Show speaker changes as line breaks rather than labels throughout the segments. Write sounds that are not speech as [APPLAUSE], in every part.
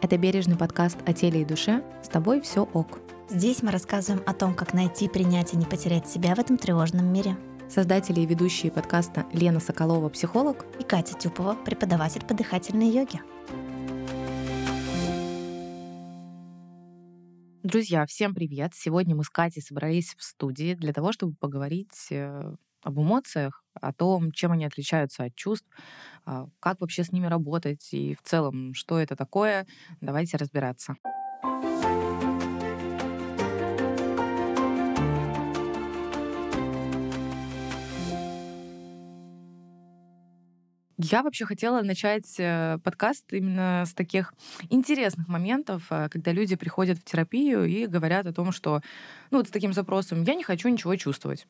Это бережный подкаст о теле и душе. С тобой все ок.
Здесь мы рассказываем о том, как найти, принять и не потерять себя в этом тревожном мире.
Создатели и ведущие подкаста Лена Соколова, психолог,
И Катя Тюпова, преподаватель по дыхательной йоге.
Друзья, всем привет! Сегодня мы с Катей собрались в студии для того, чтобы поговорить э, об эмоциях, о том, чем они отличаются от чувств, как вообще с ними работать и в целом, что это такое. Давайте разбираться. Я вообще хотела начать э, подкаст именно с таких интересных моментов, э, когда люди приходят в терапию и говорят о том, что, ну, вот с таким запросом, я не хочу ничего чувствовать.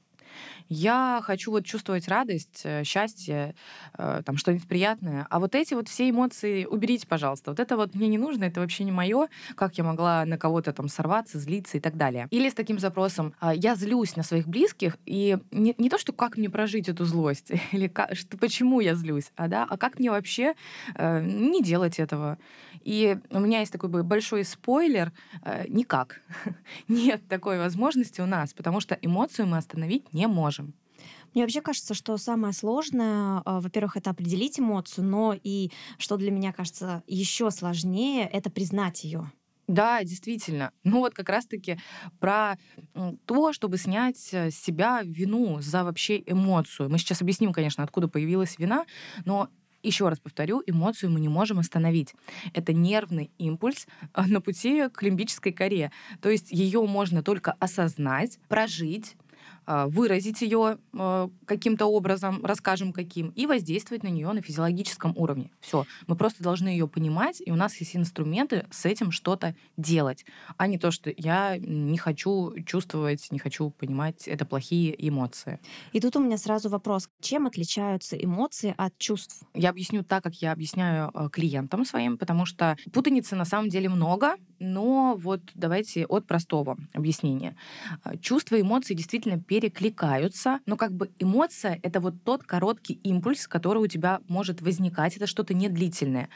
Я хочу вот чувствовать радость, э, счастье, э, там что-нибудь приятное. А вот эти вот все эмоции уберите, пожалуйста. Вот это вот мне не нужно, это вообще не мое. Как я могла на кого-то там сорваться, злиться и так далее. Или с таким запросом, «А, я злюсь на своих близких, и не, не то, что как мне прожить эту злость, [LAUGHS] или как, что, почему я злюсь, а, да, а как мне вообще э, не делать этого. И у меня есть такой большой спойлер, э, никак. [LAUGHS] Нет такой возможности у нас, потому что эмоцию мы остановить не можем.
Мне вообще кажется, что самое сложное, а, во-первых, это определить эмоцию, но и что для меня кажется еще сложнее, это признать ее.
Да, действительно. [LAUGHS] Ну вот как раз-таки про то, чтобы снять с себя вину за вообще эмоцию. Мы сейчас объясним, конечно, откуда появилась вина, но еще раз повторю, эмоцию мы не можем остановить. Это нервный импульс а, на пути к лимбической коре. То есть ее можно только осознать, прожить, выразить ее а, каким-то образом, расскажем каким, и воздействовать на нее на физиологическом уровне. Все. Мы просто должны ее понимать, и у нас есть инструменты с этим что-то делать, а не то, что я не хочу чувствовать, не хочу понимать, это плохие эмоции.
И тут у меня сразу вопрос, чем отличаются эмоции от чувств?
Я объясню так, как я объясняю а, клиентам своим, потому что путаницы на самом деле много, но вот давайте от простого объяснения. Чувства и эмоции действительно перекликаются, но как бы эмоция — это вот тот короткий импульс, который у тебя может возникать, это что-то не длительное.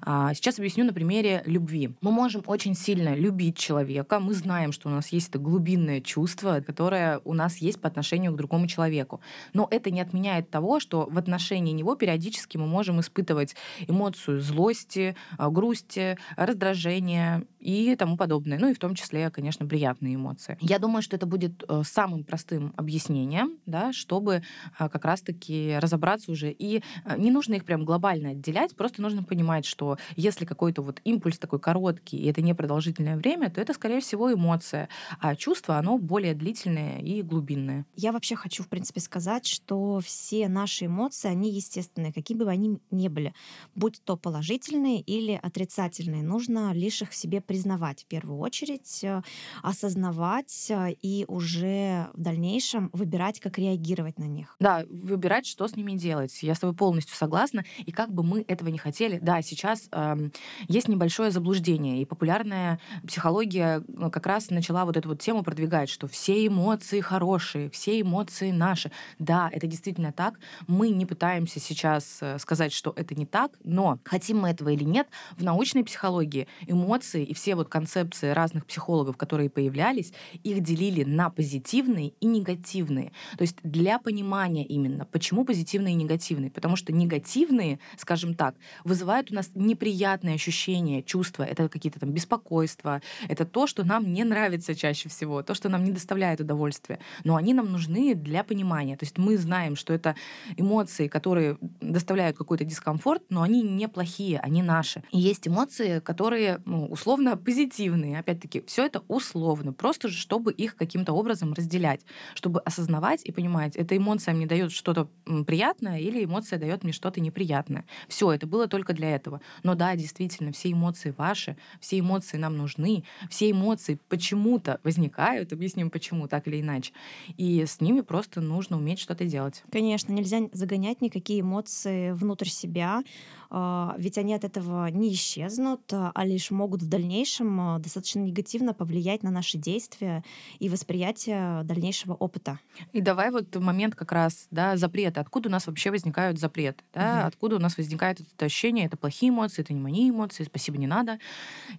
А, сейчас объясню на примере любви. Мы можем очень сильно любить человека, мы знаем, что у нас есть это глубинное чувство, которое у нас есть по отношению к другому человеку. Но это не отменяет того, что в отношении него периодически мы можем испытывать эмоцию злости, а, грусти, раздражения и тому подобное. Ну и в том числе, конечно, приятные эмоции. Я думаю, что это будет э, самым простым объяснением, да, чтобы э, как раз-таки разобраться уже. И э, не нужно их прям глобально отделять, просто нужно понимать, что если какой-то вот импульс такой короткий, и это не продолжительное время, то это, скорее всего, эмоция. А чувство, оно более длительное и глубинное.
Я вообще хочу, в принципе, сказать, что все наши эмоции, они естественные, какие бы они ни были. Будь то положительные или отрицательные. Нужно лишь их себе признавать в первую очередь, э, осознавать и уже в дальнейшем выбирать, как реагировать на них.
Да, выбирать, что с ними делать. Я с тобой полностью согласна. И как бы мы этого не хотели, да, сейчас э, есть небольшое заблуждение, и популярная психология ну, как раз начала вот эту вот тему продвигать, что все эмоции хорошие, все эмоции наши. Да, это действительно так. Мы не пытаемся сейчас э, сказать, что это не так, но хотим мы этого или нет, в научной психологии эмоции и все вот концепции разных психологов, которые появлялись, их делили на позитивные и негативные. То есть для понимания именно, почему позитивные и негативные. Потому что негативные, скажем так, вызывают у нас неприятные ощущения, чувства. Это какие-то там беспокойства, это то, что нам не нравится чаще всего, то, что нам не доставляет удовольствия. Но они нам нужны для понимания. То есть мы знаем, что это эмоции, которые доставляют какой-то дискомфорт, но они не плохие, они наши. И есть эмоции, которые ну, условно позитивные. Опять-таки, все это условно, просто чтобы их каким-то образом разделять, чтобы осознавать и понимать, эта эмоция мне дает что-то приятное или эмоция дает мне что-то неприятное. Все, это было только для этого. Но да, действительно, все эмоции ваши, все эмоции нам нужны, все эмоции почему-то возникают, объясним почему, так или иначе. И с ними просто нужно уметь что-то делать.
Конечно, нельзя загонять никакие эмоции внутрь себя. А, ведь они от этого не исчезнут, а лишь могут в дальнейшем а, достаточно негативно повлиять на наши действия и восприятие дальнейшего опыта.
И давай вот момент как раз, да, запреты. Откуда у нас вообще возникают запреты? Да? Угу. Откуда у нас возникает это ощущение, это плохие эмоции, это не мои эмоции, спасибо, не надо.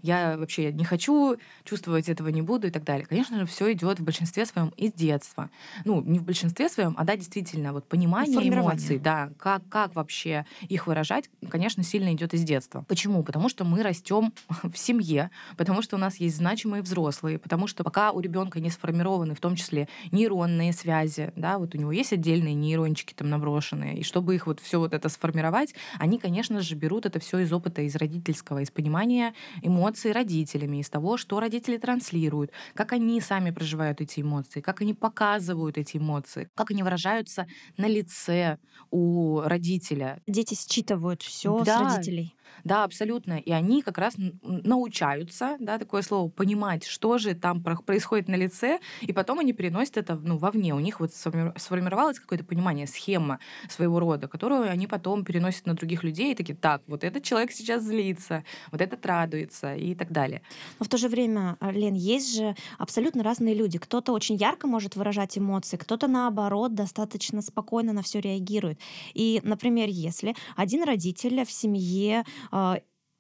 Я вообще не хочу, чувствовать этого не буду и так далее. Конечно же, все идет в большинстве своем из детства. Ну, не в большинстве своем, а да, действительно, вот понимание эмоций, да, как, как вообще их выражать, конечно, сильно идет из детства. Почему? Потому что мы растем [LAUGHS] в семье, потому что у нас есть значимые взрослые, потому что пока у ребенка не сформированы в том числе нейронные связи, да, вот у него есть отдельные нейрончики там наброшенные, и чтобы их вот все вот это сформировать, они, конечно же, берут это все из опыта, из родительского, из понимания эмоций родителями, из того, что родители транслируют, как они сами проживают эти эмоции, как они показывают эти эмоции, как они выражаются на лице у родителя.
Дети считывают все да, с родителей.
Да, абсолютно. И они как раз научаются, да, такое слово, понимать, что же там происходит на лице, и потом они переносят это ну, вовне. У них вот сформировалось какое-то понимание, схема своего рода, которую они потом переносят на других людей и такие, так, вот этот человек сейчас злится, вот этот радуется и так далее.
Но в то же время, а, Лен, есть же абсолютно разные люди. Кто-то очень ярко может выражать эмоции, кто-то наоборот достаточно спокойно на все реагирует. И, например, если один родитель в семье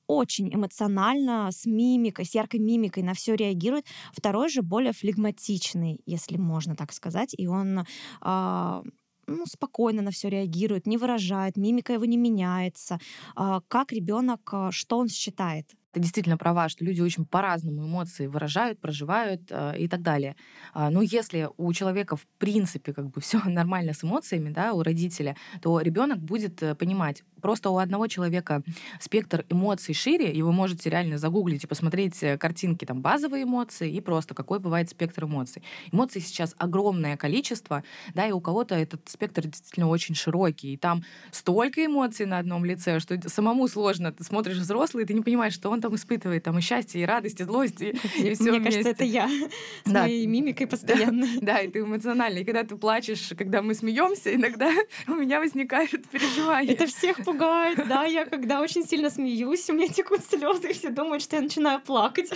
очень эмоционально, с мимикой, с яркой мимикой на все реагирует. Второй же более флегматичный, если можно так сказать, и он э, ну, спокойно на все реагирует, не выражает, мимика его не меняется. Э, как ребенок, что он считает?
Ты действительно права, что люди очень по-разному эмоции выражают, проживают э, и так далее. А, но если у человека в принципе как бы [LAUGHS] все нормально с эмоциями, да, у родителя, то ребенок будет э, понимать, просто у одного человека спектр эмоций шире, и вы можете реально загуглить и посмотреть э, картинки там базовые эмоции и просто какой бывает спектр эмоций. Эмоций сейчас огромное количество, да, и у кого-то этот спектр действительно очень широкий, и там столько эмоций на одном лице, что самому сложно. Ты смотришь взрослый, и ты не понимаешь, что он там испытывает, там и счастье, и радость, и злость, и, и все
Мне кажется, это я [LAUGHS] с да. моей мимикой постоянно.
Да, [LAUGHS] да, и ты эмоциональный. И когда ты плачешь, когда мы смеемся, иногда [LAUGHS] у меня возникают переживания.
Это всех пугает, да, я когда очень сильно смеюсь, у меня текут слезы, и все думают, что я начинаю плакать.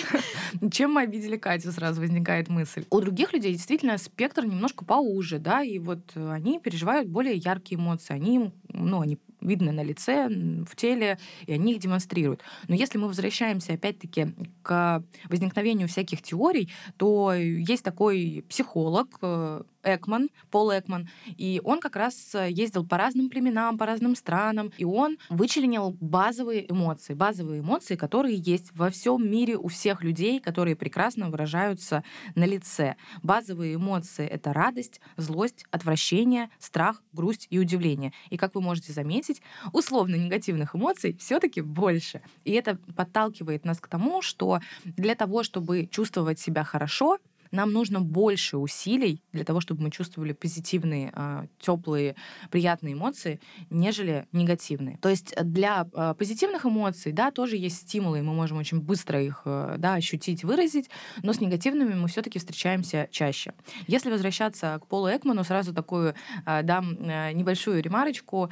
Чем мы обидели Катю, сразу возникает мысль. У других людей действительно спектр немножко поуже, да, и вот они переживают более яркие эмоции, они, ну, они видно на лице, в теле, и они их демонстрируют. Но если мы возвращаемся опять-таки к возникновению всяких теорий, то есть такой психолог, э, Экман, Пол Экман, и он как раз ездил по разным племенам, по разным странам, и он вычленил базовые эмоции, базовые эмоции, которые есть во всем мире у всех людей, которые прекрасно выражаются на лице. Базовые эмоции — это радость, злость, отвращение, страх, грусть и удивление. И как вы можете заметить, условно негативных эмоций все таки больше. И это подталкивает нас к тому, что для того, чтобы чувствовать себя хорошо, нам нужно больше усилий для того, чтобы мы чувствовали позитивные, а, теплые, приятные эмоции, нежели негативные. То есть для а, позитивных эмоций, да, тоже есть стимулы, и мы можем очень быстро их, э, да, ощутить, выразить, но с негативными мы все-таки встречаемся чаще. Если возвращаться к Полу Экману, сразу такую а, дам э, небольшую ремарочку.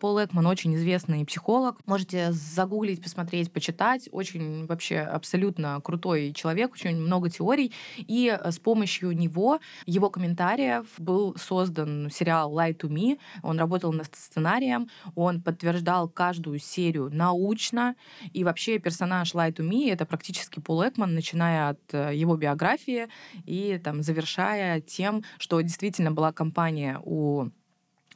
Пол Экман очень известный психолог. Можете загуглить, посмотреть, почитать. Очень вообще абсолютно крутой человек, очень много теорий. И Э, с помощью него, его комментариев был создан сериал «Lie to Me». Он работал над сценарием, он подтверждал каждую серию научно, и вообще персонаж «Lie to Me» — это практически Пол Экман, начиная от э, его биографии и там, завершая тем, что действительно была компания у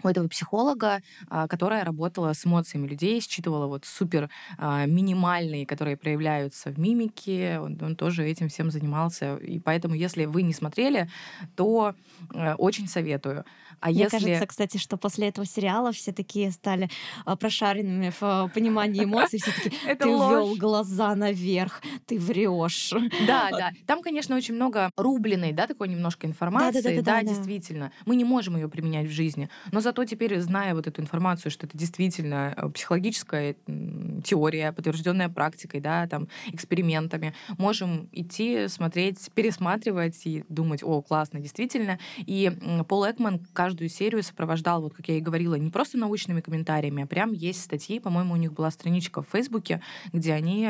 у этого психолога, а, которая работала с эмоциями людей, считывала вот супер а, минимальные, которые проявляются в мимике. Он, он тоже этим всем занимался. И поэтому, если вы не смотрели, то э, очень советую.
А Мне если... кажется, кстати, что после этого сериала все такие стали а, прошаренными в понимании эмоций, все таки [LAUGHS] ты ввел глаза наверх, ты врешь.
Да, [LAUGHS] да. Там, конечно, очень много рубленой, да, такой немножко информации. Да, действительно. Мы не можем ее применять в жизни. Но зато теперь, зная вот эту информацию, что это действительно э, психологическая теория, подтвержденная практикой, да, там, экспериментами, можем идти, смотреть, пересматривать и думать, о, классно, действительно. И Пол Экман каждый каждую серию сопровождал, вот как я и говорила, не просто научными комментариями, а прям есть статьи, по-моему, у них была страничка в Фейсбуке, где они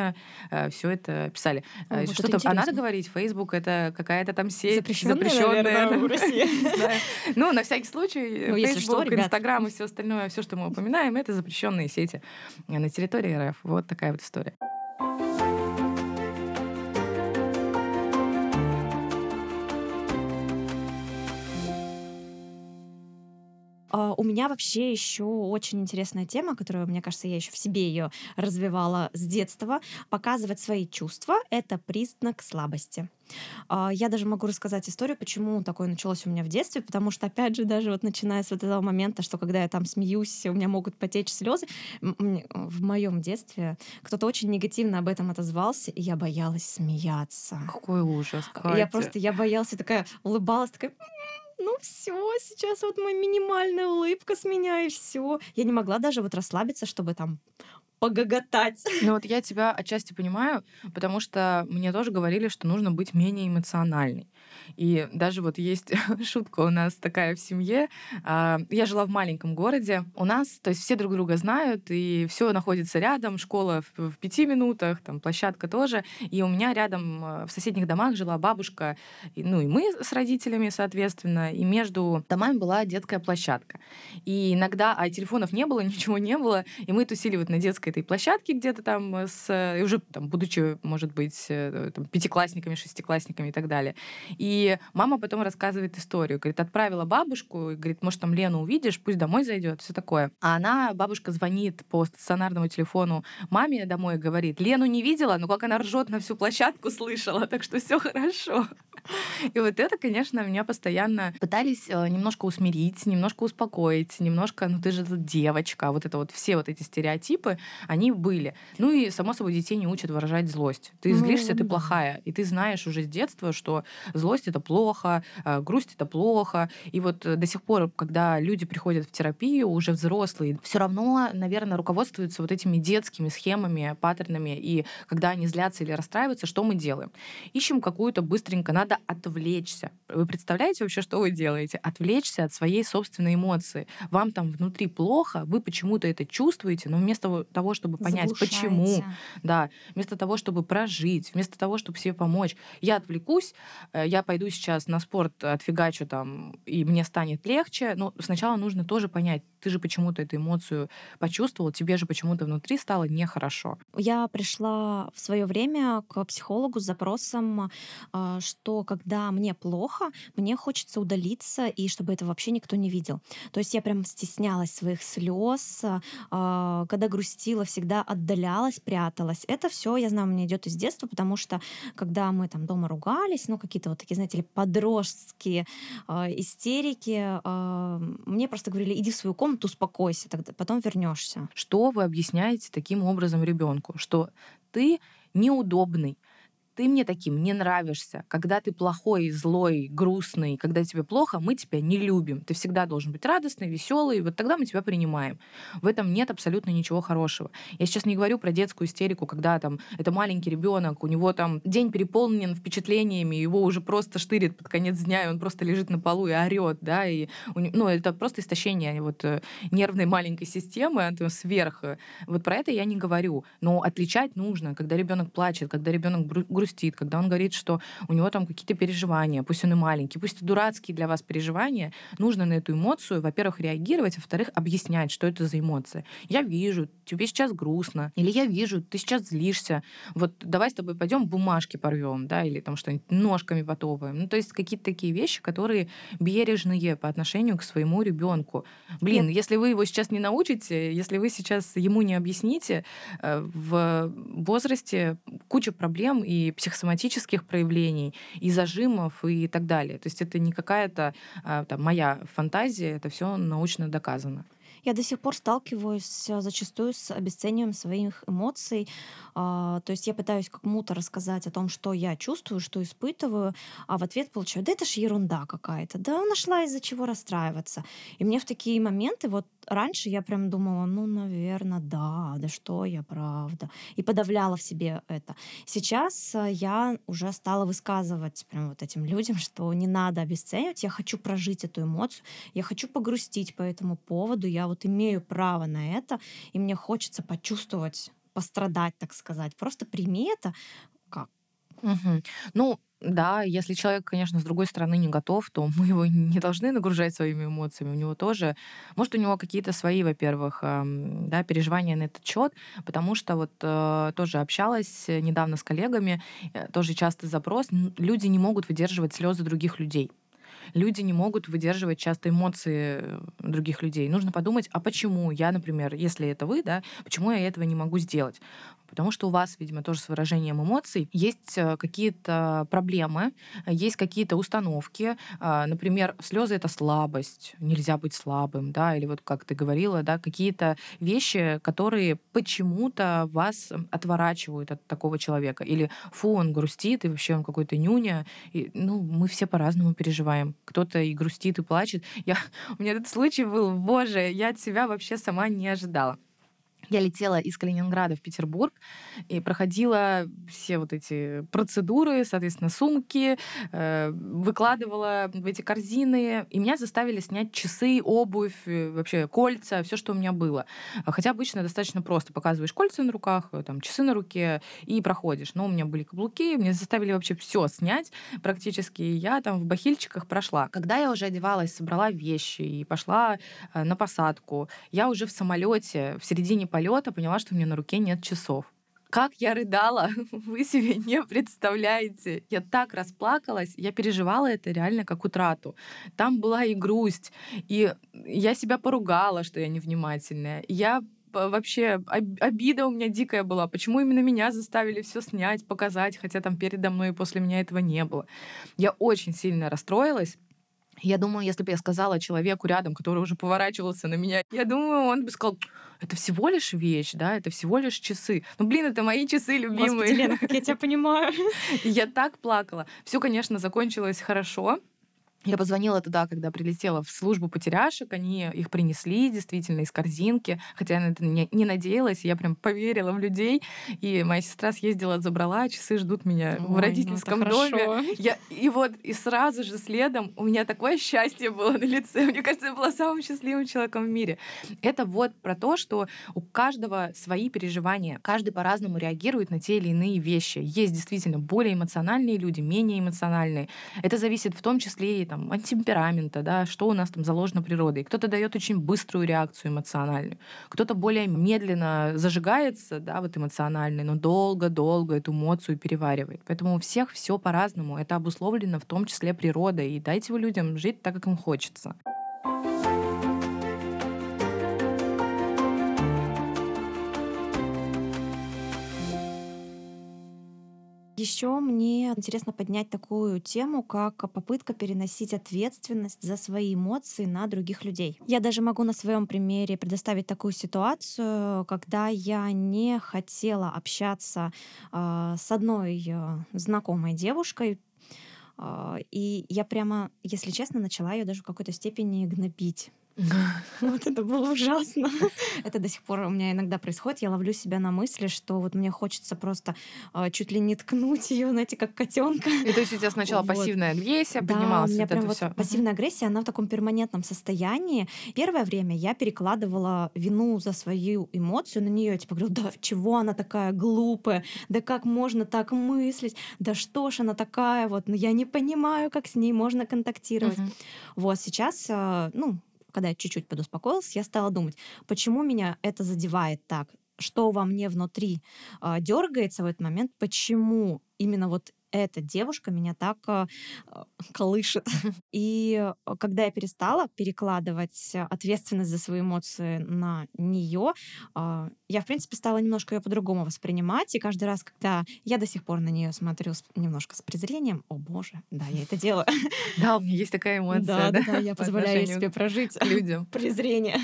э, все это писали. О, э, Что-то, а надо говорить, Фейсбук это какая-то там сеть запрещенная, запрещенная наверное, в России. [LAUGHS] Ну, на всякий случай, ну, Фейсбук, Инстаграм и все остальное, все, что мы упоминаем, это запрещенные сети на территории РФ. Вот такая вот история.
У меня вообще еще очень интересная тема, которую, мне кажется, я еще в себе ее развивала с детства. Показывать свои чувства — это признак слабости. А, я даже могу рассказать историю, почему такое началось у меня в детстве, потому что, опять же, даже вот начиная с вот этого момента, что когда я там смеюсь, у меня могут потечь слезы, в моем детстве кто-то очень негативно об этом отозвался, и я боялась смеяться.
Какой ужас, Катя.
Я просто, я боялась, такая улыбалась, такая ну все, сейчас вот моя минимальная улыбка с меня и все. Я не могла даже вот расслабиться, чтобы там погоготать. [LAUGHS]
Ну вот я тебя отчасти понимаю, потому что мне тоже говорили, что нужно быть менее эмоциональной. И даже вот есть [LAUGHS] шутка у нас такая в семье. А, я жила в маленьком городе. У нас, то есть все друг друга знают, и все находится рядом. Школа в пяти минутах, там площадка тоже. И у меня рядом э, в соседних домах жила бабушка, ну и мы с родителями, соответственно. И между домами была детская площадка. И иногда, а телефонов не было, [LAUGHS] ничего не было, и мы тусили вот на детской этой площадке где-то там с, э, уже там, будучи, может быть, э, там, пятиклассниками, шестиклассниками и так далее. И мама потом рассказывает историю. Говорит, отправила бабушку, и говорит, может, там Лену увидишь, пусть домой зайдет, все такое. А она, бабушка звонит по стационарному телефону маме домой и говорит, Лену не видела, но как она ржет на всю площадку слышала, так что все хорошо. И вот это, конечно, меня постоянно пытались э, немножко усмирить, немножко успокоить, немножко, ну ты же девочка, вот это вот все вот эти стереотипы, они были. Ну и, само собой, детей не учат выражать злость. Ты ну злишься, ты плохая. И ты знаешь уже с детства, что злость — это плохо, э, грусть — это плохо. И вот э, до сих пор, когда люди приходят в терапию, уже взрослые, все равно, наверное, руководствуются вот этими детскими схемами, паттернами. И когда они злятся или расстраиваются, что мы делаем? Ищем какую-то быстренько, надо отвлечься. Вы представляете вообще, что вы делаете? Отвлечься от своей собственной эмоции. Вам там внутри плохо, вы почему-то это чувствуете, но вместо того, чтобы понять, почему, да, вместо того, чтобы прожить, вместо того, чтобы себе помочь, я отвлекусь, э, я пойду сейчас на спорт, отфигачу там, и мне станет легче. Но сначала нужно тоже понять, ты же почему-то эту эмоцию почувствовал, тебе же почему-то внутри стало нехорошо.
Я пришла в свое время к психологу с запросом, а, что когда мне плохо, мне хочется удалиться, и чтобы это вообще никто не видел. То есть я прям стеснялась своих слез, а, когда грустила, всегда отдалялась, пряталась. Это все, я знаю, меня идет из детства, потому что когда мы там дома ругались, ну какие-то вот такие, знаете ли, подростские э, истерики, э, мне просто говорили, иди в свою комнату, успокойся, тогда потом вернешься.
Что вы объясняете таким образом ребенку? Что ты неудобный, ты мне таким не нравишься. Когда ты плохой, злой, грустный, когда тебе плохо, мы тебя не любим. Ты всегда должен быть радостный, веселый, вот тогда мы тебя принимаем. В этом нет абсолютно ничего хорошего. Я сейчас не говорю про детскую истерику, когда там это маленький ребенок, у него там день переполнен впечатлениями, его уже просто штырит под конец дня, и он просто лежит на полу и орет, да, и ну, это просто истощение вот э, нервной маленькой системы от сверх. Вот про это я не говорю. Но отличать нужно, когда ребенок плачет, когда ребенок грустит, грустит, когда он говорит, что у него там какие-то переживания, пусть он и маленький, пусть это дурацкие для вас переживания, нужно на эту эмоцию, во-первых, реагировать, а во-вторых, объяснять, что это за эмоция. Я вижу, тебе сейчас грустно, или я вижу, ты сейчас злишься, вот давай с тобой пойдем бумажки порвем, да, или там что-нибудь ножками потопаем. Ну, то есть какие-то такие вещи, которые бережные по отношению к своему ребенку. Блин, Нет. если вы его сейчас не научите, если вы сейчас ему не объясните, э, в возрасте куча проблем и психосоматических проявлений, и зажимов, и так далее. То есть это не какая-то а, там, моя фантазия, это все научно доказано.
Я до сих пор сталкиваюсь а, зачастую с обесцениванием своих эмоций. А, то есть я пытаюсь кому-то рассказать о том, что я чувствую, что испытываю, а в ответ получаю, да это ж ерунда какая-то, да нашла из-за чего расстраиваться. И мне в такие моменты вот раньше я прям думала, ну, наверное, да, да что я, правда. И подавляла в себе это. Сейчас э, я уже стала высказывать прям вот этим людям, что не надо обесценивать, я хочу прожить эту эмоцию, я хочу погрустить по этому поводу, я вот имею право на это, и мне хочется почувствовать пострадать, так сказать. Просто прими это как.
Мгм. Ну, да, если человек, конечно, с другой стороны не готов, то мы его не должны нагружать своими эмоциями. У него тоже, может, у него какие-то свои, во-первых, да, переживания на этот счет, потому что вот э, тоже общалась недавно с коллегами, э, тоже часто запрос, люди не могут выдерживать слезы других людей люди не могут выдерживать часто эмоции э, других людей. Нужно подумать, а почему я, например, если это вы, да, почему я этого не могу сделать? Потому что у вас, видимо, тоже с выражением эмоций есть э, какие-то проблемы, есть какие-то установки. А, Например, слезы это слабость, нельзя быть слабым, да, или вот как ты говорила, да, какие-то вещи, которые почему-то вас отворачивают от такого человека. Или фу, он грустит, и вообще он какой-то нюня. И, ну, мы все по-разному переживаем. Кто-то и грустит, и плачет. Я, [LAUGHS] у меня этот случай был, боже, я от себя вообще сама не ожидала. Я летела из Калининграда в Петербург и проходила все вот эти процедуры, соответственно, сумки, э, выкладывала в эти корзины, и меня заставили снять часы, обувь, э, вообще кольца, все, что у меня было. Хотя обычно достаточно просто. Показываешь кольца на руках, э, там, часы на руке и проходишь. Но у меня были каблуки, меня заставили вообще все снять практически. И я там в бахильчиках прошла. Когда я уже одевалась, собрала вещи и пошла на посадку, я уже в самолете в середине полета поняла, что у меня на руке нет часов. Как я рыдала, [LAUGHS] вы себе не представляете. Я так расплакалась, я переживала это реально как утрату. Там была и грусть, и я себя поругала, что я невнимательная. Я вообще об- обида у меня дикая была. Почему именно меня заставили все снять, показать, хотя там передо мной и после меня этого не было. Я очень сильно расстроилась. Я думаю, если бы я сказала человеку рядом, который уже поворачивался на меня, я думаю, он бы сказал, это всего лишь вещь, да, это всего лишь часы. Ну, блин, это мои часы любимые.
Господи, Лена, как я тебя понимаю. [LAUGHS]
Я так плакала. Все, конечно, закончилось хорошо. Я позвонила туда, когда прилетела в службу потеряшек. Они их принесли действительно из корзинки. Хотя я на это не, не надеялась. Я прям поверила в людей. И моя сестра съездила, забрала, часы ждут меня
Ой,
в
ну
родительском доме.
хорошо.
Я, и вот, и сразу же следом у меня такое счастье было на лице. Мне кажется, я была самым счастливым человеком в мире. Это вот про то, что у каждого свои переживания. Каждый по-разному реагирует на те или иные вещи. Есть действительно более эмоциональные люди, менее эмоциональные. Это зависит в том числе и там, от темперамента, да, что у нас там заложено природой. Кто-то дает очень быструю реакцию эмоциональную, кто-то более медленно зажигается, да, вот эмоциональный, но долго-долго эту эмоцию переваривает. Поэтому у всех все по-разному. Это обусловлено в том числе природой. И дайте вы людям жить так, как им хочется.
Еще мне интересно поднять такую тему, как попытка переносить ответственность за свои эмоции на других людей. Я даже могу на своем примере предоставить такую ситуацию, когда я не хотела общаться а, с одной а, знакомой девушкой, а, и я прямо, если честно, начала ее даже в какой-то степени гнобить. [LAUGHS] Вот это было ужасно. [LAUGHS] Это до сих пор у меня иногда происходит. Я ловлю себя на мысли, что вот мне хочется просто а, чуть ли не ткнуть ее, знаете, как котенка. [LAUGHS]
И то есть у тебя сначала
Вот.
пассивная агрессия
Да, у
поднималась,
меня
вот
прям вот
все.
пассивная агрессия, она в таком перманентном состоянии. Первое время я перекладывала вину за свою эмоцию на нее, типа говорю, да чего она такая глупая, да как можно так мыслить, да что ж она такая вот, ну я не понимаю, как с ней можно контактировать. Вот сейчас, а, ну, когда я чуть-чуть подуспокоилась, я стала думать, почему меня это задевает так, что во мне внутри дергается в этот момент, почему именно вот эта девушка меня так а, а, колышет. [LAUGHS] И а, когда я перестала перекладывать ответственность за свои эмоции на нее, я, в принципе, стала немножко ее по-другому воспринимать. И каждый раз, когда я до сих пор на нее смотрю немножко с презрением, о боже, да, я это делаю. [LAUGHS]
Да, у меня есть такая эмоция,
Да,
да,
я
по
позволяю себе прожить
людям. [LAUGHS]
презрение.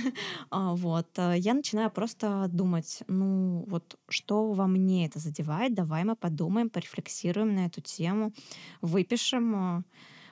Вот. Я начинаю просто думать, ну вот что во мне это задевает, давай мы подумаем, порефлексируем на эту тему, выпишем, а,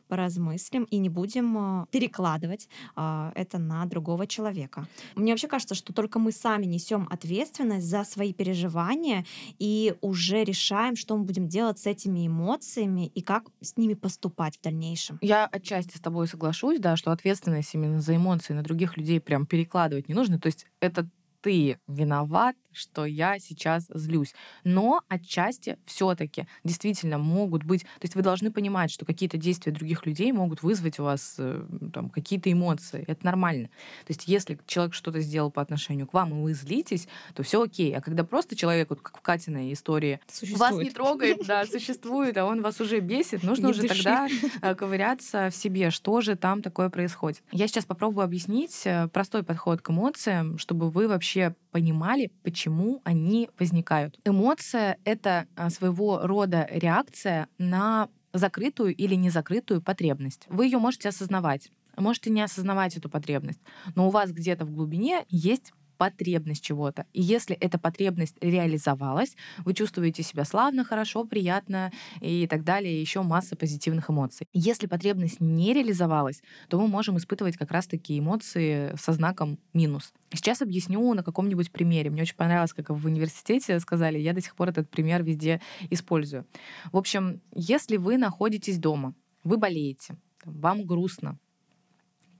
поразмыслим и не будем а, перекладывать а, это на другого человека. Мне вообще кажется, что только мы сами несем ответственность за свои переживания и уже решаем, что мы будем делать с этими эмоциями и как с ними поступать в дальнейшем.
Я отчасти с тобой соглашусь, да, что ответственность именно за эмоции на других людей прям перекладывать не нужно. То есть это ты виноват, что я сейчас злюсь. Но отчасти все-таки действительно могут быть... То есть вы должны понимать, что какие-то действия других людей могут вызвать у вас э, там, какие-то эмоции. Это нормально. То есть если человек что-то сделал по отношению к вам, и вы злитесь, то все окей. А когда просто человек, вот как в Катиной истории, вас не трогает, да, существует, а он вас уже бесит, нужно уже тогда э, ковыряться в себе, что же там такое происходит. Я сейчас попробую объяснить э, простой подход к эмоциям, чтобы вы вообще понимали, почему они возникают. Эмоция — это а, своего рода реакция на закрытую или незакрытую потребность. Вы ее можете осознавать, можете не осознавать эту потребность, но у вас где-то в глубине есть потребность чего-то. И если эта потребность реализовалась, вы чувствуете себя славно, хорошо, приятно и так далее, еще масса позитивных эмоций. Если потребность не реализовалась, то мы можем испытывать как раз-таки эмоции со знаком минус. Сейчас объясню на каком-нибудь примере. Мне очень понравилось, как в университете сказали, я до сих пор этот пример везде использую. В общем, если вы находитесь дома, вы болеете, вам грустно,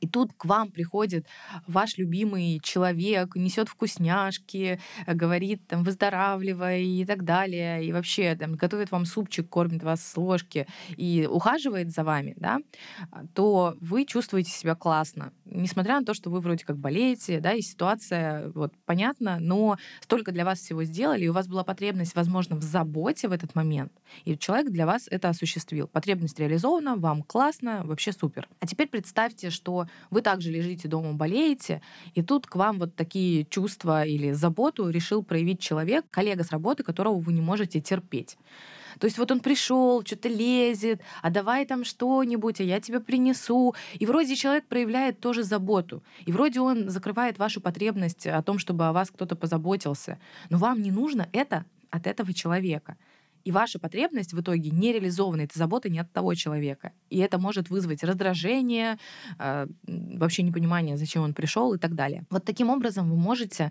и тут к вам приходит ваш любимый человек, несет вкусняшки, говорит там выздоравливай и так далее, и вообще там готовит вам супчик, кормит вас с ложки и ухаживает за вами, да, то вы чувствуете себя классно, несмотря на то, что вы вроде как болеете, да, и ситуация вот понятна, но столько для вас всего сделали, и у вас была потребность, возможно, в заботе в этот момент, и человек для вас это осуществил. Потребность реализована, вам классно, вообще супер. А теперь представьте, что вы также лежите дома, болеете, и тут к вам вот такие чувства или заботу решил проявить человек, коллега с работы, которого вы не можете терпеть. То есть вот он пришел, что-то лезет, а давай там что-нибудь, а я тебе принесу. И вроде человек проявляет тоже заботу. И вроде он закрывает вашу потребность о том, чтобы о вас кто-то позаботился. Но вам не нужно это от этого человека. И ваша потребность в итоге не реализована, это забота не от того человека. И это может вызвать раздражение, э, вообще непонимание, зачем он пришел и так далее. Вот таким образом вы можете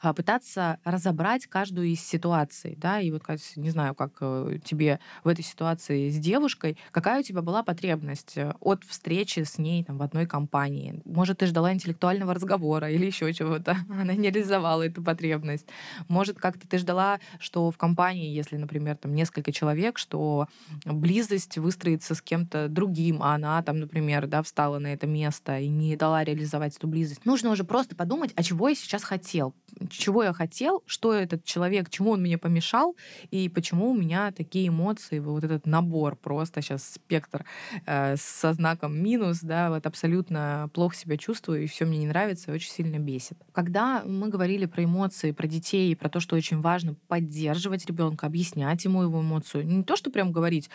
пытаться разобрать каждую из ситуаций, да, и вот, не знаю, как э, тебе в этой ситуации с девушкой, какая у тебя была потребность э, от встречи с ней там, в одной компании. Может, ты ждала интеллектуального разговора или еще чего-то, [LAUGHS] она не реализовала эту потребность. Может, как-то ты ждала, что в компании, если, например, там несколько человек, что близость выстроится с кем-то другим, а она там, например, да, встала на это место и не дала реализовать эту близость. Нужно уже просто подумать, а чего я сейчас хотел, чего я хотел, что этот человек, чему он мне помешал, и почему у меня такие эмоции, вот этот набор просто сейчас спектр э, со знаком минус, да, вот абсолютно плохо себя чувствую, и все мне не нравится, и очень сильно бесит. Когда мы говорили про эмоции, про детей, про то, что очень важно поддерживать ребенка, объяснять ему его эмоцию, не то, что прям говорить,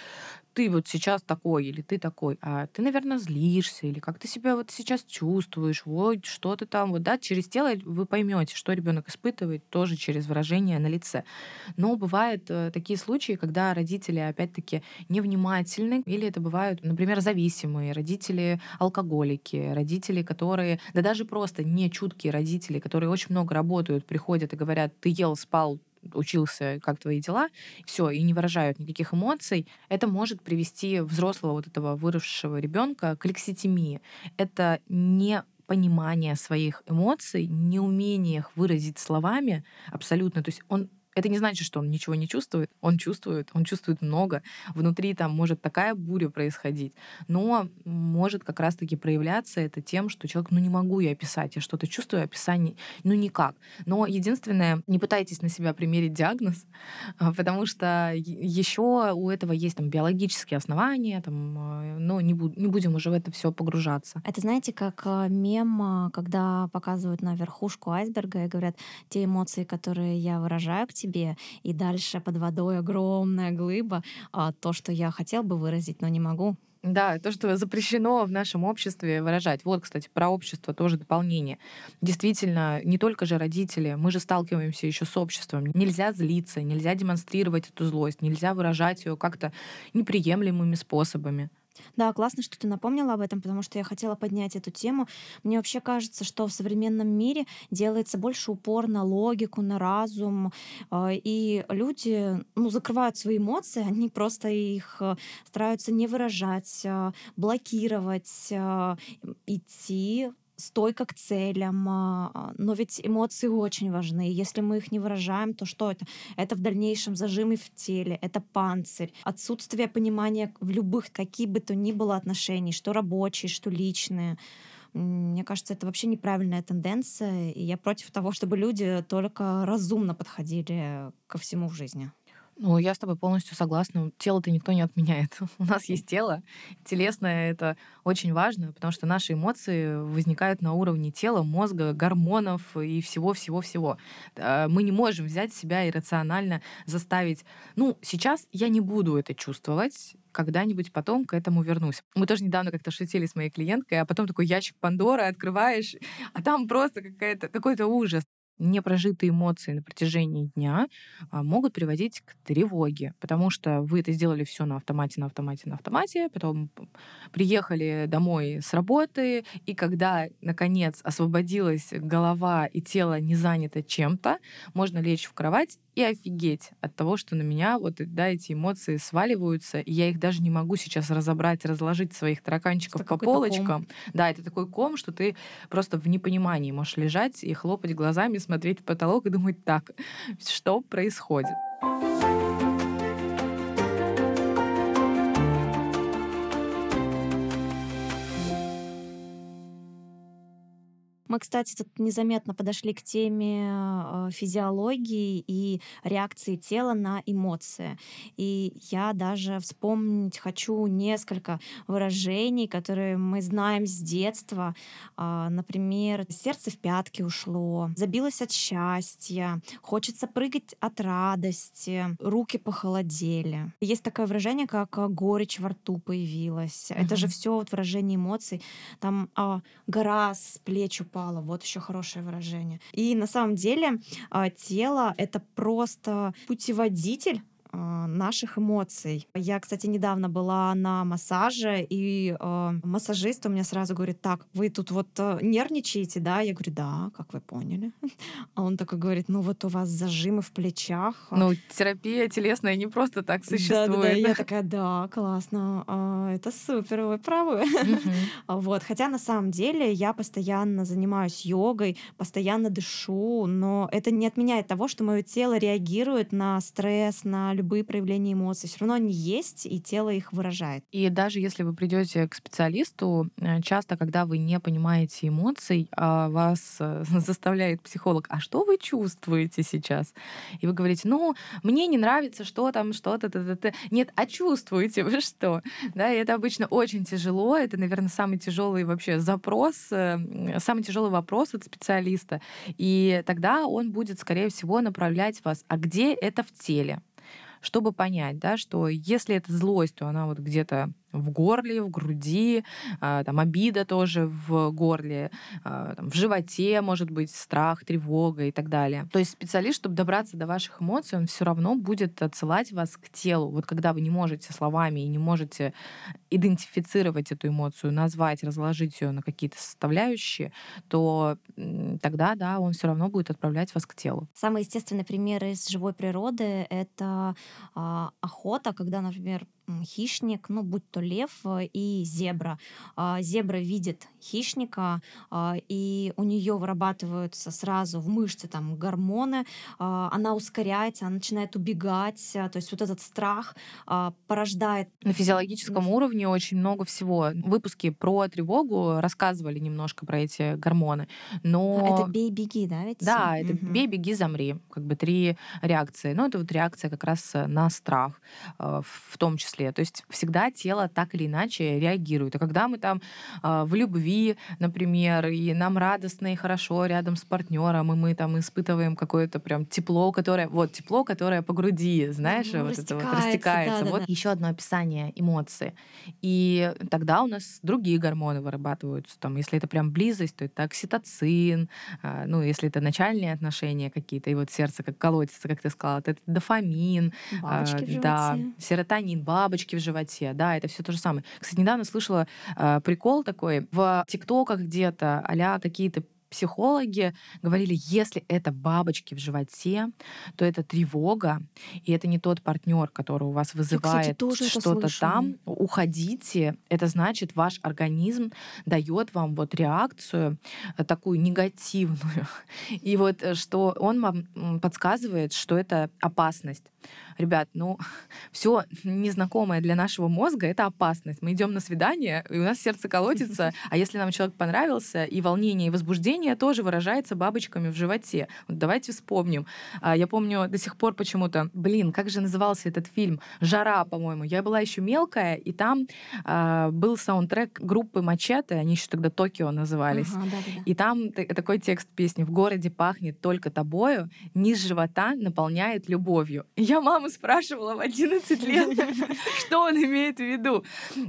ты вот сейчас такой или ты такой, а ты, наверное, злишься или как ты себя вот сейчас чувствуешь, вот что ты там, вот да, через тело вы поймете, что ребенок испытывает, тоже через выражение на лице. Но бывают э, такие случаи, когда родители, опять-таки, невнимательны, или это бывают, например, зависимые, родители алкоголики, родители, которые, да даже просто не чуткие родители, которые очень много работают, приходят и говорят, ты ел, спал, учился, как твои дела, все, и не выражают никаких эмоций, это может привести взрослого вот этого выросшего ребенка к лекситимии. Это не понимание своих эмоций, неумение их выразить словами абсолютно. То есть он это не значит, что он ничего не чувствует. Он чувствует, он чувствует много. Внутри там может такая буря происходить. Но может как раз-таки проявляться это тем, что человек, ну не могу я описать, я что-то чувствую, описание, ну никак. Но единственное, не пытайтесь на себя примерить диагноз, а, потому что еще у этого есть там биологические основания, там, а, но не, буд- не будем уже в это все погружаться.
Это знаете, как а, мем, когда показывают на верхушку айсберга и говорят, те эмоции, которые я выражаю к тебе, и дальше под водой огромная глыба, а то, что я хотел бы выразить, но не могу.
Да, то, что запрещено в нашем обществе выражать. Вот, кстати, про общество тоже дополнение. Действительно, не только же родители, мы же сталкиваемся еще с обществом. Нельзя злиться, нельзя демонстрировать эту злость, нельзя выражать ее как-то неприемлемыми способами.
Да, классно, что ты напомнила об этом, потому что я хотела поднять эту тему. Мне вообще кажется, что в современном мире делается больше упор на логику, на разум, а, и люди ну, закрывают свои эмоции, [LAUGHS] они просто их э, стараются не выражать, а, блокировать, идти стойко к целям, а, но ведь эмоции очень важны. Если мы их не выражаем, то что это? Это в дальнейшем зажимы в теле, это панцирь, отсутствие понимания в любых, какие бы то ни было отношений, что рабочие, что личные. Мне кажется, это вообще неправильная тенденция, и я против того, чтобы люди только разумно подходили ко всему в жизни.
Ну, я с тобой полностью согласна. Тело-то никто не отменяет. [LAUGHS] У нас есть тело. Телесное — это очень важно, потому что наши эмоции возникают на уровне тела, мозга, гормонов и всего-всего-всего. А, мы не можем взять себя иррационально заставить. Ну, сейчас я не буду это чувствовать, когда-нибудь потом к этому вернусь. Мы тоже недавно как-то шутили с моей клиенткой, а потом такой ящик Пандоры открываешь, а там просто какая-то, какой-то ужас непрожитые эмоции на протяжении дня а, могут приводить к тревоге, потому что вы это сделали все на автомате, на автомате, на автомате, потом приехали домой с работы, и когда, наконец, освободилась голова и тело не занято чем-то, можно лечь в кровать и офигеть от того, что на меня вот да, эти эмоции сваливаются, и я их даже не могу сейчас разобрать, разложить своих тараканчиков это по полочкам. Ком. Да, это такой ком, что ты просто в непонимании можешь лежать и хлопать глазами, смотреть в потолок и думать, так, [LAUGHS] что происходит.
Мы, кстати, тут незаметно подошли к теме э, физиологии и реакции тела на эмоции. И я даже вспомнить хочу несколько выражений, которые мы знаем с детства. А, например, сердце в пятки ушло, забилось от счастья, хочется прыгать от радости, руки похолодели. Есть такое выражение, как э, горечь во рту появилась. Uh-huh. Это же все вот выражение эмоций. Там а, гора с плеч упала упала. Вот еще хорошее выражение. И на самом деле а, тело — это просто путеводитель наших эмоций. Я, кстати, недавно была на массаже, и э, массажист у меня сразу говорит, так, вы тут вот э, нервничаете, да? Я говорю, да, как вы поняли. [LAUGHS] А он такой говорит, ну вот у вас зажимы в плечах.
Ну, терапия телесная не просто так существует. Да, да, да.
Я [LAUGHS] такая, да, классно, а, это супер, вы правы. [LAUGHS] Вот, хотя на самом деле я постоянно занимаюсь йогой, постоянно дышу, но это не отменяет того, что мое тело реагирует на стресс, на любые проявления эмоций. Все равно они есть, и тело их выражает.
И даже если вы придете к специалисту, э, часто, когда вы не понимаете эмоций, а вас э, [LAUGHS] заставляет психолог, а что вы чувствуете сейчас? И вы говорите, ну, мне не нравится, что там, что-то, т -т -т. нет, а чувствуете вы что? Да, и это обычно очень тяжело, это, наверное, самый тяжелый вообще запрос, э, самый тяжелый вопрос от специалиста. И тогда он будет, скорее всего, направлять вас, а где это в теле? Чтобы понять, да, что если это злость, то она вот где-то в горле, в груди, а, там обида тоже в горле, а, там, в животе может быть страх, тревога и так далее. То есть специалист, чтобы добраться до ваших эмоций, он все равно будет отсылать вас к телу. Вот когда вы не можете словами и не можете идентифицировать эту эмоцию, назвать, разложить ее на какие-то составляющие, то тогда, да, он все равно будет отправлять вас к телу.
Самый естественный пример из живой природы — это а, охота, когда, например, хищник, ну, будь то лев э, и зебра. А, зебра видит хищника, а, и у нее вырабатываются сразу в мышцы там гормоны, а, она ускоряется, она начинает убегать, то есть вот этот страх порождает...
На физиологическом уровне очень много всего. Выпуски про тревогу рассказывали немножко про эти гормоны, но...
Это бей-беги, да, ведь?
Да, это угу. бей-беги, замри. Как бы три реакции. Ну, это вот реакция как раз на страх э, в том числе числе. То есть всегда тело так или иначе реагирует. А когда мы там э, в любви, например, и нам радостно и хорошо рядом с партнером, и мы там испытываем какое-то прям тепло, которое, вот тепло, которое по груди, знаешь, ну, вот это вот растекается. Да, вот да. еще одно описание эмоции. И тогда у нас другие гормоны вырабатываются. Там, если это прям близость, то это окситоцин, э, ну, если это начальные отношения какие-то, и вот сердце как колотится, как ты сказала, это дофамин,
э,
да, серотонин, бабочки в животе, да, это все то же самое. Кстати, недавно слышала э, прикол такой в ТикТоках где-то, а какие-то психологи говорили, если это бабочки в животе, то это тревога, и это не тот партнер, который у вас вызывает что-то там. Уходите. Это значит, ваш организм дает вам вот реакцию э, такую негативную. [LAUGHS] И вот э, что он вам подсказывает, что это опасность. Ребят, ну, [LAUGHS] все незнакомое для нашего мозга — это опасность. Мы идем на свидание, и у нас сердце колотится, а если нам человек понравился, и волнение, и возбуждение тоже выражается бабочками в животе. Вот давайте вспомним. А, я помню до сих пор почему-то, блин, как же назывался этот фильм? «Жара», по-моему. Я была еще мелкая, и там а, был саундтрек группы Мачете, они еще тогда Токио назывались. Ага, да, да. И там такой текст песни «В городе пахнет только тобою, низ живота наполняет любовью». Я маму спрашивала в 11 лет, [LAUGHS] что он имеет в виду.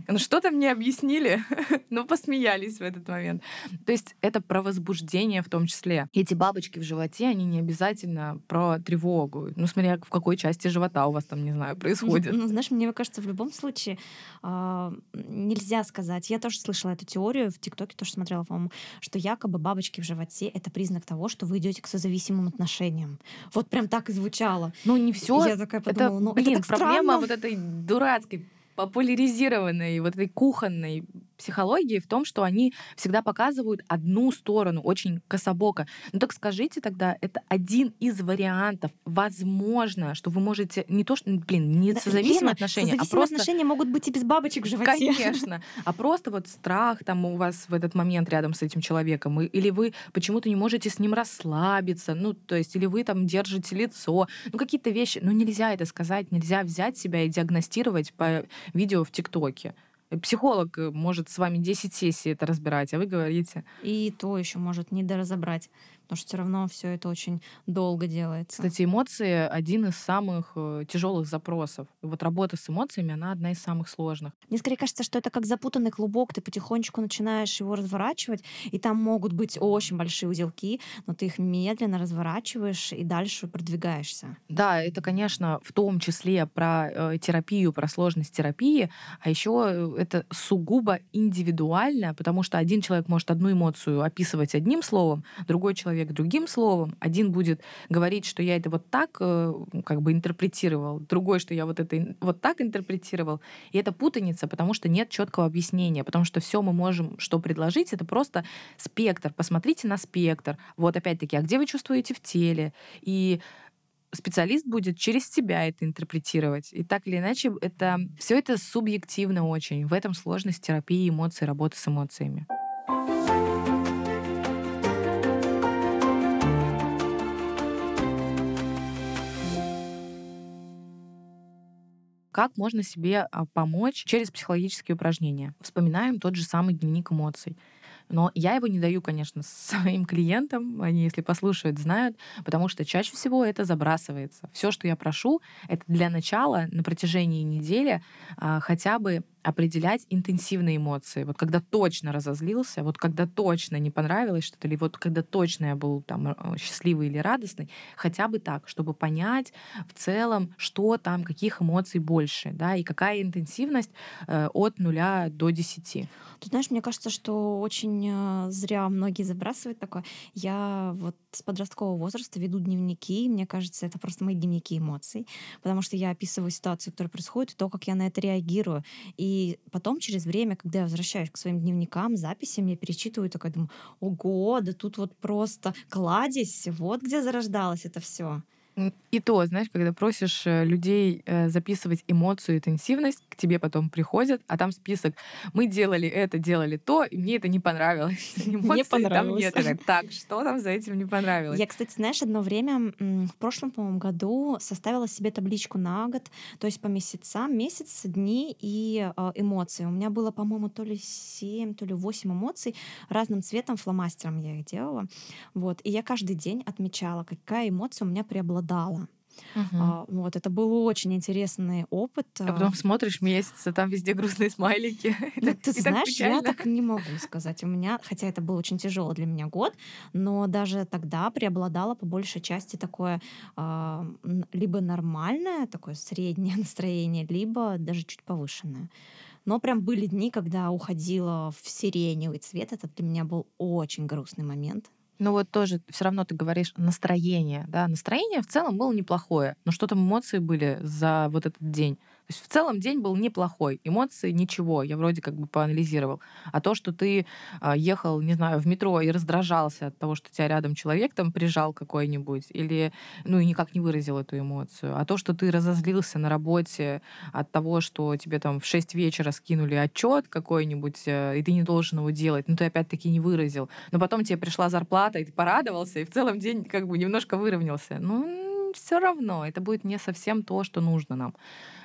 Ну, что-то мне объяснили, [LAUGHS] но посмеялись в этот момент. То есть это про возбуждение в том числе. Эти бабочки в животе, они не обязательно про тревогу. Ну, смотря в какой части живота у вас там, не знаю, происходит.
Ну, знаешь, мне кажется, в любом случае э, нельзя сказать. Я тоже слышала эту теорию, в ТикТоке тоже смотрела, по-моему, что якобы бабочки в животе — это признак того, что вы идете к созависимым отношениям. Вот прям так и звучало.
Ну, не все. Я такая подумала, это, ну, блин, это так проблема странно. вот этой дурацкой популяризированной вот этой кухонной психологии в том, что они всегда показывают одну сторону, очень кособоко. Ну так скажите тогда, это один из вариантов. Возможно, что вы можете не то, что, блин, не да, созависимые отношения,
а просто... отношения могут быть и без бабочек в животе.
Конечно. А просто вот страх там у вас в этот момент рядом с этим человеком, или вы почему-то не можете с ним расслабиться, ну, то есть, или вы там держите лицо, ну, какие-то вещи, ну, нельзя это сказать, нельзя взять себя и диагностировать по видео в ТикТоке. Психолог э, может с вами 10 сессий это разбирать, а вы говорите.
И то еще может недоразобрать потому что все равно все это очень долго делается.
Кстати, эмоции один из самых э, тяжелых запросов. Вот работа с эмоциями, она одна из самых сложных.
Мне скорее кажется, что это как запутанный клубок, ты потихонечку начинаешь его разворачивать, и там могут быть очень большие узелки, но ты их медленно разворачиваешь и дальше продвигаешься.
Да, это, конечно, в том числе про э, терапию, про сложность терапии, а еще э, это сугубо индивидуально, потому что один человек может одну эмоцию описывать одним словом, другой человек человек другим словом. Один будет говорить, что я это вот так э, как бы интерпретировал, другой, что я вот это вот так интерпретировал. И это путаница, потому что нет четкого объяснения, потому что все мы можем что предложить, это просто спектр. Посмотрите на спектр. Вот опять-таки, а где вы чувствуете в теле? И специалист будет через себя это интерпретировать. И так или иначе, это все это субъективно очень. В этом сложность терапии эмоций, работы с эмоциями. Как можно себе а, помочь через психологические упражнения? Вспоминаем тот же самый дневник эмоций. Но я его не даю, конечно, [LAUGHS] своим клиентам. Они, если послушают, знают, потому что чаще всего это забрасывается. Все, что я прошу, это для начала на протяжении недели а, хотя бы определять интенсивные эмоции. Вот когда точно разозлился, вот когда точно не понравилось что-то, или вот когда точно я был там э, счастливый или радостный, хотя бы так, чтобы понять в целом, что там, каких эмоций больше, да, и какая интенсивность э, от нуля до десяти.
Ты знаешь, мне кажется, что очень э, зря многие забрасывают такое. Я вот с подросткового возраста веду дневники, мне кажется, это просто мои дневники эмоций, потому что я описываю ситуацию, которая происходит, и то, как я на это реагирую. И и потом, через время, когда я возвращаюсь к своим дневникам, записям, я перечитываю, такая думаю, ого, да тут вот просто кладезь, вот где зарождалось это все.
И то, знаешь, когда просишь э, людей э, записывать эмоцию, интенсивность, к тебе потом приходят, а там список. Мы делали это, делали то, и мне это не понравилось. Эмоции не понравилось. там нет. Так, что там за этим не понравилось?
Я, кстати, знаешь, одно время, в прошлом, по-моему, году составила себе табличку на год, то есть по месяцам, месяц, дни и э, эмоции. У меня было, по-моему, то ли 7, то ли 8 эмоций, разным цветом, фломастером я их делала. Вот. И я каждый день отмечала, какая эмоция у меня преобладала страдала. Угу. А, вот, это был очень интересный опыт.
А потом смотришь месяц, а там везде грустные смайлики. [LAUGHS]
Ну, ты знаешь, я так не могу сказать. У меня, хотя это был очень тяжелый для меня год, но даже тогда преобладало по большей части такое а, либо нормальное, такое среднее [LAUGHS] настроение, либо даже чуть повышенное. Но прям были дни, когда уходила в сиреневый цвет. Это для меня был очень грустный момент.
Ну вот тоже все равно ты говоришь настроение, да, настроение в целом было неплохое, но что там эмоции были за вот этот день. Есть в целом день был неплохой. Эмоции ничего, я вроде как бы поанализировал. А то, что ты а, ехал, не знаю, в метро и раздражался от того, что тебя рядом человек там прижал какой-нибудь, или, ну, и никак не выразил эту эмоцию. А то, что ты разозлился на работе от того, что тебе там в 6 вечера скинули отчет какой-нибудь, э, и ты не должен его делать, ну, ты опять-таки не выразил. Но потом тебе пришла зарплата, и ты порадовался, и в целом день как бы немножко выровнялся. Ну, все равно, это будет не совсем то, что нужно нам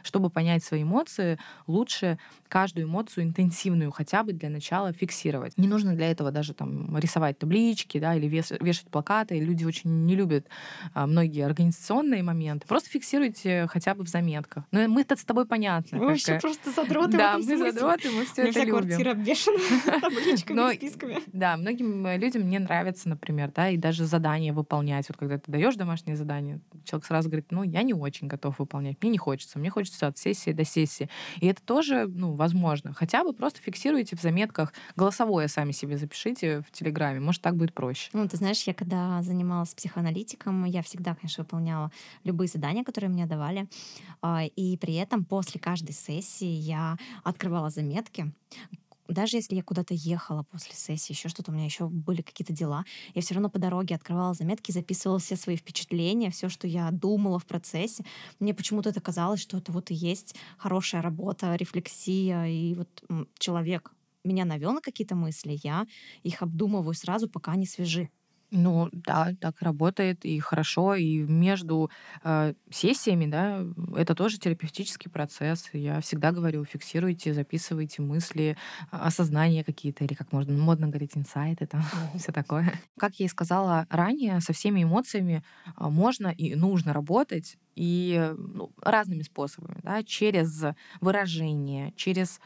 чтобы понять свои эмоции, лучше каждую эмоцию интенсивную хотя бы для начала фиксировать. Не нужно для этого даже там рисовать таблички, да, или вешать плакаты. Люди очень не любят а, многие организационные моменты. Просто фиксируйте хотя бы в заметках. Но мы-то с тобой понятно.
Мы вообще просто задроты.
Да, мы задроты, мы все это любим.
квартира обвешана [LAUGHS] [LAUGHS] табличками, списками.
Да, многим людям не нравится, например, да, и даже задания выполнять. Вот когда ты даешь домашнее задание, человек сразу говорит, ну, я не очень готов выполнять, мне не хочется, мне хочется учится от сессии до сессии. И это тоже, ну, возможно. Хотя бы просто фиксируйте в заметках, голосовое сами себе запишите в Телеграме, может, так будет проще.
Ну, ты знаешь, я когда занималась психоаналитиком, я всегда, конечно, выполняла любые задания, которые мне давали, а, и при этом после каждой сессии я открывала заметки, даже если я куда-то ехала после сессии, еще что-то, у меня еще были какие-то дела, я все равно по дороге открывала заметки, записывала все свои впечатления, все, что я думала в процессе. Мне почему-то это казалось, что это вот и есть хорошая работа, рефлексия, и вот человек меня навел на какие-то мысли, я их обдумываю сразу, пока они свежи.
Ну да, так работает и хорошо. И между э, сессиями, да, это тоже терапевтический процесс. Я всегда говорю, фиксируйте, записывайте мысли, а, осознания какие-то, или как можно модно говорить, инсайты, там, [LAUGHS] все такое. Как я и сказала ранее, со всеми эмоциями а, можно и нужно работать и ну, разными способами, да, через выражение, через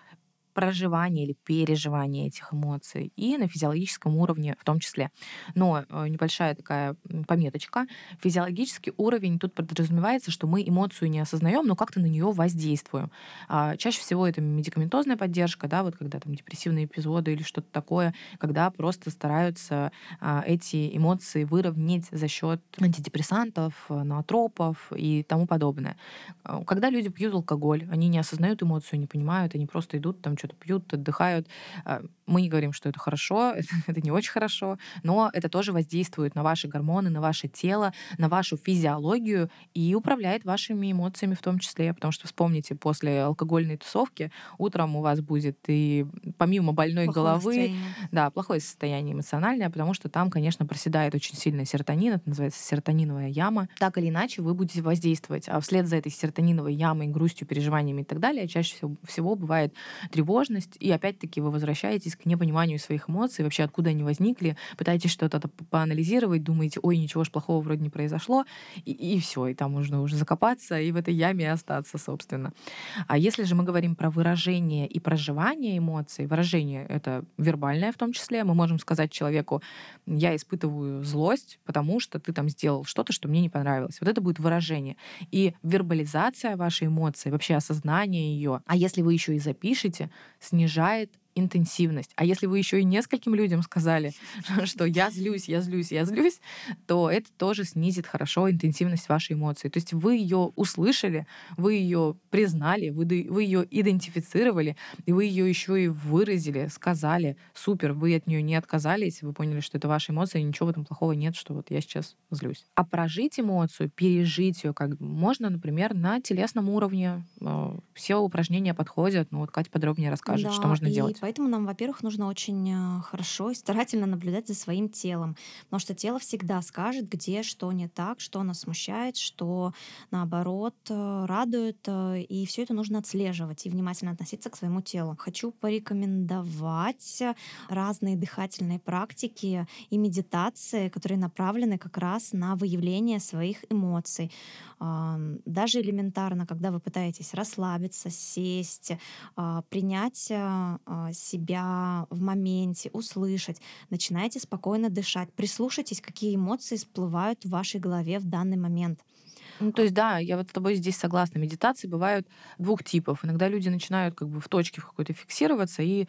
проживания или переживания этих эмоций и на физиологическом уровне в том числе. Но э, небольшая такая пометочка. Физиологический уровень тут подразумевается, что мы эмоцию не осознаем, но как-то на нее воздействуем. А, чаще всего это медикаментозная поддержка, да, вот когда там депрессивные эпизоды или что-то такое, когда просто стараются а, эти эмоции выровнять за счет антидепрессантов, ноотропов и тому подобное. А, когда люди пьют алкоголь, они не осознают эмоцию, не понимают, они просто идут там что что-то пьют, отдыхают. А, мы не говорим, что это хорошо, [LAUGHS] это не очень хорошо, но это тоже воздействует на ваши гормоны, на ваше тело, на вашу физиологию и управляет вашими эмоциями в том числе. Потому что вспомните, после алкогольной тусовки утром у вас будет и помимо больной плохое головы, состояние. да, плохое состояние эмоциональное, потому что там, конечно, проседает очень сильно серотонин, это называется серотониновая яма. Так или иначе, вы будете воздействовать. А вслед за этой серотониновой ямой, грустью, переживаниями и так далее, чаще всего, всего бывает тревога тревожность, и опять-таки вы возвращаетесь к непониманию своих эмоций, вообще откуда они возникли, пытаетесь что-то поанализировать, думаете, ой, ничего ж плохого вроде не произошло, и, и все, и там можно уже закопаться и в этой яме остаться, собственно. А если же мы говорим про выражение и проживание эмоций, выражение — это вербальное в том числе, мы можем сказать человеку, я испытываю злость, потому что ты там сделал что-то, что мне не понравилось. Вот это будет выражение. И вербализация вашей эмоции, вообще осознание ее. А если вы еще и запишете, снижает интенсивность. А если вы еще и нескольким людям сказали, [LAUGHS] что я злюсь, я злюсь, я злюсь, то это тоже снизит хорошо интенсивность вашей эмоции. То есть вы ее услышали, вы ее признали, вы, вы ее идентифицировали, и вы ее еще и выразили, сказали, супер, вы от нее не отказались, вы поняли, что это ваша эмоция, и ничего в этом плохого нет, что вот я сейчас злюсь. А прожить эмоцию, пережить ее, как можно, например, на телесном уровне. Э, все упражнения подходят, но вот Катя подробнее расскажет, да, что можно делать.
Поэтому нам, во-первых, нужно очень э, хорошо и старательно наблюдать за своим телом, потому что тело всегда скажет, где что не так, что нас смущает, что наоборот э, радует, э, и все это нужно отслеживать и внимательно относиться к своему телу. Хочу порекомендовать разные дыхательные практики и медитации, которые направлены как раз на выявление своих эмоций. Даже элементарно, когда вы пытаетесь расслабиться, сесть, а, принять а, себя в моменте, услышать, начинайте спокойно дышать, прислушайтесь, какие эмоции всплывают в вашей голове в данный момент.
Ну, то есть, да, я вот с тобой здесь согласна. Медитации бывают двух типов. Иногда люди начинают как бы в точке в какой-то фиксироваться и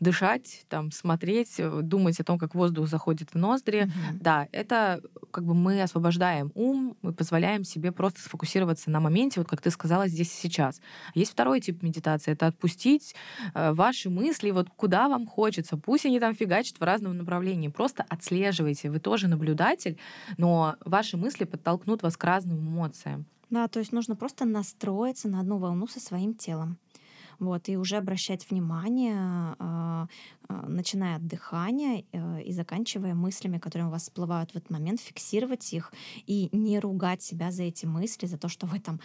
дышать, там, смотреть, э, думать о том, как воздух заходит в ноздри.
Мгм.
Да, это как бы мы освобождаем ум, мы позволяем себе просто сфокусироваться на моменте, вот как ты сказала, здесь и сейчас. Есть второй тип медитации, это отпустить э, ваши мысли, вот куда вам хочется. Пусть они там фигачат в разном направлении. Просто отслеживайте. Вы тоже наблюдатель, но ваши мысли подтолкнут вас к разным эмоциям.
Да, то есть нужно просто настроиться на одну волну со своим телом. Вот, и уже обращать внимание, а, а, начиная от дыхания э, и заканчивая мыслями, которые у вас всплывают в этот момент, фиксировать их и не ругать себя за эти мысли, за то, что вы там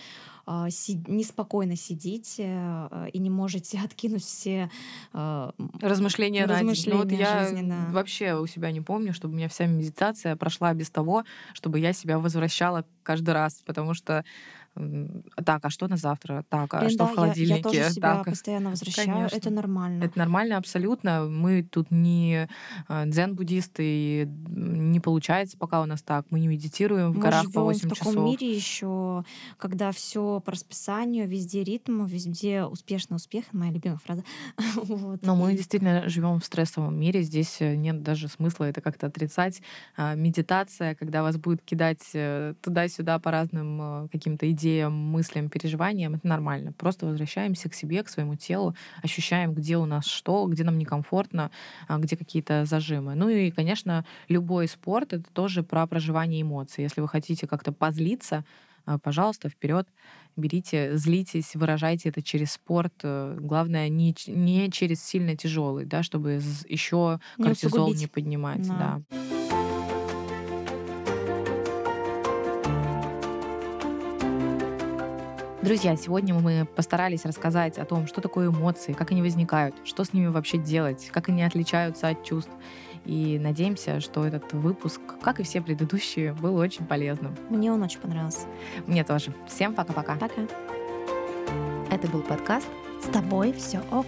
а, си- неспокойно сидите э, и не можете [LAUGHS] откинуть все э,
Размышления на день. Ну, вот
размышления
я
жизни, да.
вообще у себя не помню, чтобы у меня вся медитация прошла без того, чтобы я себя возвращала каждый раз, потому что так, а что на завтра? Так, а
Блин,
что
да,
в
я, я
холодильнике?
тоже себя
Так,
постоянно возвращаю, это
конечно.
нормально.
Это нормально абсолютно. Мы тут не э, дзен-буддисты, и не получается пока у нас так. Мы не медитируем в
Мы
горах по
живем в
8
таком
часов.
мире еще, когда все по расписанию, везде ритм, везде успешный успех, моя любимая фраза. [LAUGHS] Вот.
Но мы действительно живем в стрессовом мире. Здесь э, нет даже смысла это как-то отрицать. А, Медитация, когда вас будет кидать э, туда-сюда по разным э, каким-то идеям, мыслям, переживаниям, это нормально. Просто возвращаемся к себе, к своему телу, ощущаем, где у нас что, где нам некомфортно, а, где какие-то зажимы. Ну и, конечно, любой спорт — это тоже про проживание эмоций. Если вы хотите как-то позлиться, а, пожалуйста, вперед, берите, злитесь, выражайте это через спорт. Э, Главное, не, не через сильно тяжелый, да, чтобы еще
Не
кортизол не
усугубить.
поднимать.
Да.
Да. Друзья, сегодня мы постарались рассказать о том, что такое эмоции, как они возникают, что с ними вообще делать, как они отличаются от чувств. И надеемся, что этот выпуск, как и все предыдущие, был очень полезным.
Мне он очень понравился.
Мне тоже. Всем пока-пока.
Пока.
Это был подкаст
С тобой все ок.